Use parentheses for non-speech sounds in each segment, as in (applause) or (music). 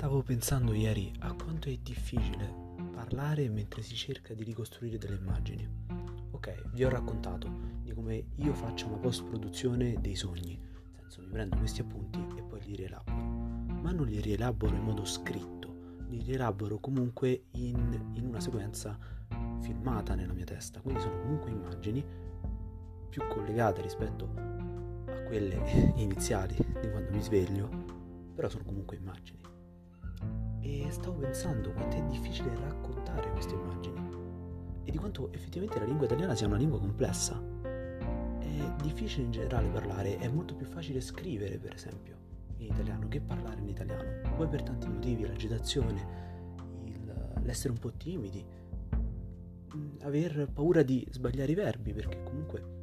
Stavo pensando ieri a quanto è difficile parlare mentre si cerca di ricostruire delle immagini. Ok, vi ho raccontato di come io faccio una post-produzione dei sogni, nel senso mi prendo questi appunti e poi li rielaboro, ma non li rielaboro in modo scritto, li rielaboro comunque in, in una sequenza filmata nella mia testa, quindi sono comunque immagini più collegate rispetto a quelle (laughs) iniziali di quando mi sveglio, però sono comunque immagini. E stavo pensando quanto è difficile raccontare queste immagini e di quanto effettivamente la lingua italiana sia una lingua complessa. È difficile in generale parlare, è molto più facile scrivere, per esempio, in italiano che parlare in italiano. Poi per tanti motivi, l'agitazione, il, l'essere un po' timidi, aver paura di sbagliare i verbi, perché comunque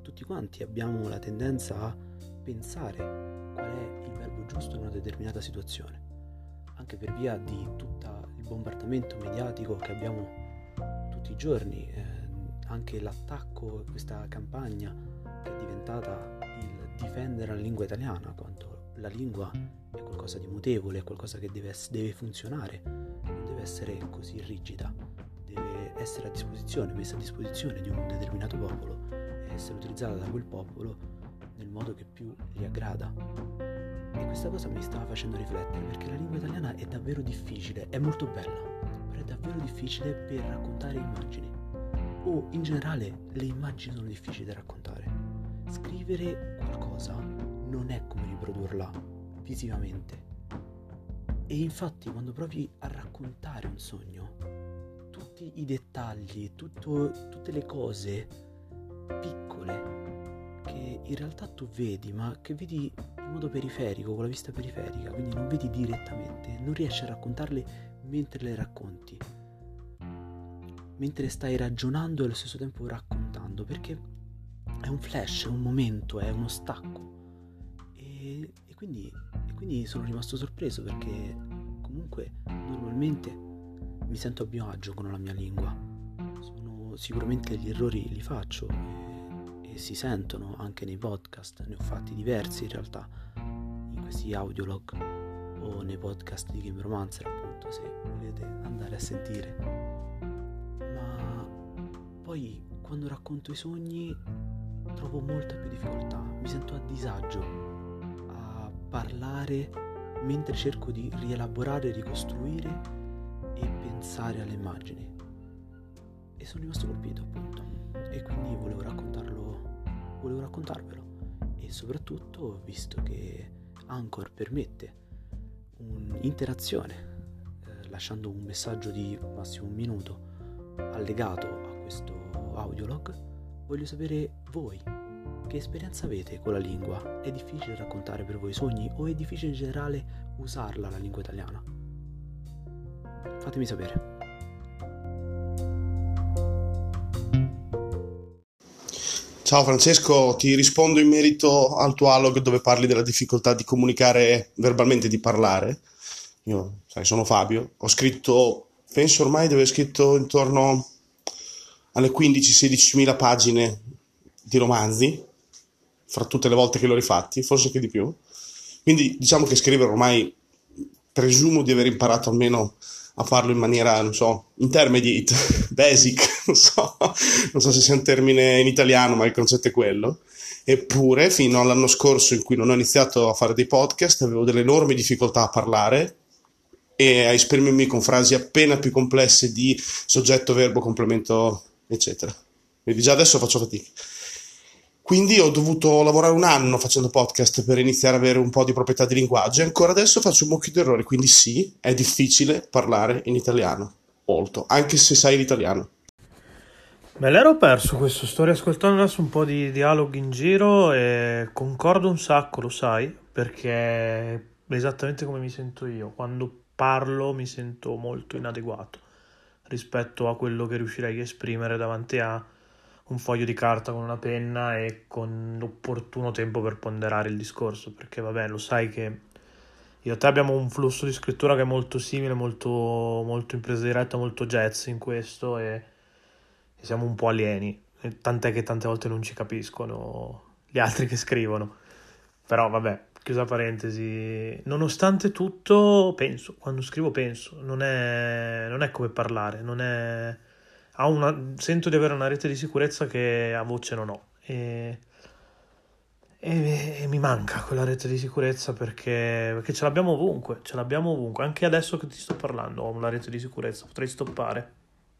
tutti quanti abbiamo la tendenza a pensare qual è il verbo giusto in una determinata situazione anche per via di tutto il bombardamento mediatico che abbiamo tutti i giorni, eh, anche l'attacco, questa campagna che è diventata il difendere la lingua italiana, quanto la lingua è qualcosa di mutevole, è qualcosa che deve, deve funzionare, non deve essere così rigida, deve essere a disposizione, messa a disposizione di un determinato popolo e essere utilizzata da quel popolo nel modo che più gli aggrada. Questa cosa mi stava facendo riflettere perché la lingua italiana è davvero difficile, è molto bella, però è davvero difficile per raccontare immagini. O in generale le immagini sono difficili da raccontare. Scrivere qualcosa non è come riprodurla visivamente. E infatti quando provi a raccontare un sogno, tutti i dettagli, tutto, tutte le cose piccole che in realtà tu vedi, ma che vedi in modo periferico, con la vista periferica, quindi non vedi direttamente, non riesci a raccontarle mentre le racconti, mentre stai ragionando e allo stesso tempo raccontando, perché è un flash, è un momento, è uno stacco. E, e, quindi, e quindi sono rimasto sorpreso perché comunque normalmente mi sento a mio agio con la mia lingua. Sono, sicuramente gli errori li faccio si sentono anche nei podcast, ne ho fatti diversi in realtà, in questi audiolog o nei podcast di Game Romancer appunto se volete andare a sentire. Ma poi quando racconto i sogni trovo molta più difficoltà, mi sento a disagio a parlare mentre cerco di rielaborare, ricostruire e pensare alle immagini. E sono rimasto colpito appunto. E quindi volevo raccontarlo volevo raccontarvelo. E soprattutto visto che Anchor permette un'interazione eh, lasciando un messaggio di massimo un minuto allegato a questo audiolog. Voglio sapere voi che esperienza avete con la lingua? È difficile raccontare per voi i sogni o è difficile in generale usarla la lingua italiana? Fatemi sapere Ciao Francesco, ti rispondo in merito al tuo alog dove parli della difficoltà di comunicare verbalmente, di parlare. Io, sai, sono Fabio, ho scritto, penso ormai di aver scritto intorno alle 15-16 mila pagine di romanzi, fra tutte le volte che l'ho rifatti, forse anche di più. Quindi diciamo che scrivere ormai presumo di aver imparato almeno a farlo in maniera, non so, intermediate, (laughs) basic, non so, non so se sia un termine in italiano, ma il concetto è quello. Eppure, fino all'anno scorso in cui non ho iniziato a fare dei podcast, avevo delle enormi difficoltà a parlare e a esprimermi con frasi appena più complesse di soggetto, verbo, complemento, eccetera. Quindi già adesso faccio fatica. Quindi ho dovuto lavorare un anno facendo podcast per iniziare ad avere un po' di proprietà di linguaggio e ancora adesso faccio un mucchio di errori, quindi sì, è difficile parlare in italiano, molto, anche se sai l'italiano. Me l'ero perso questo, sto riascoltando adesso un po' di dialoghi in giro e concordo un sacco, lo sai, perché è esattamente come mi sento io. Quando parlo mi sento molto inadeguato rispetto a quello che riuscirei a esprimere davanti a un foglio di carta con una penna e con l'opportuno tempo per ponderare il discorso, perché vabbè, lo sai che io e te abbiamo un flusso di scrittura che è molto simile, molto, molto in presa diretta, molto jazz in questo e, e siamo un po' alieni, tant'è che tante volte non ci capiscono gli altri che scrivono. Però vabbè, chiusa parentesi, nonostante tutto penso, quando scrivo penso, non è, non è come parlare, non è, una, sento di avere una rete di sicurezza che a voce non ho e, e, e mi manca quella rete di sicurezza perché, perché, ce l'abbiamo ovunque, ce l'abbiamo ovunque, anche adesso che ti sto parlando ho una rete di sicurezza, potrei stoppare.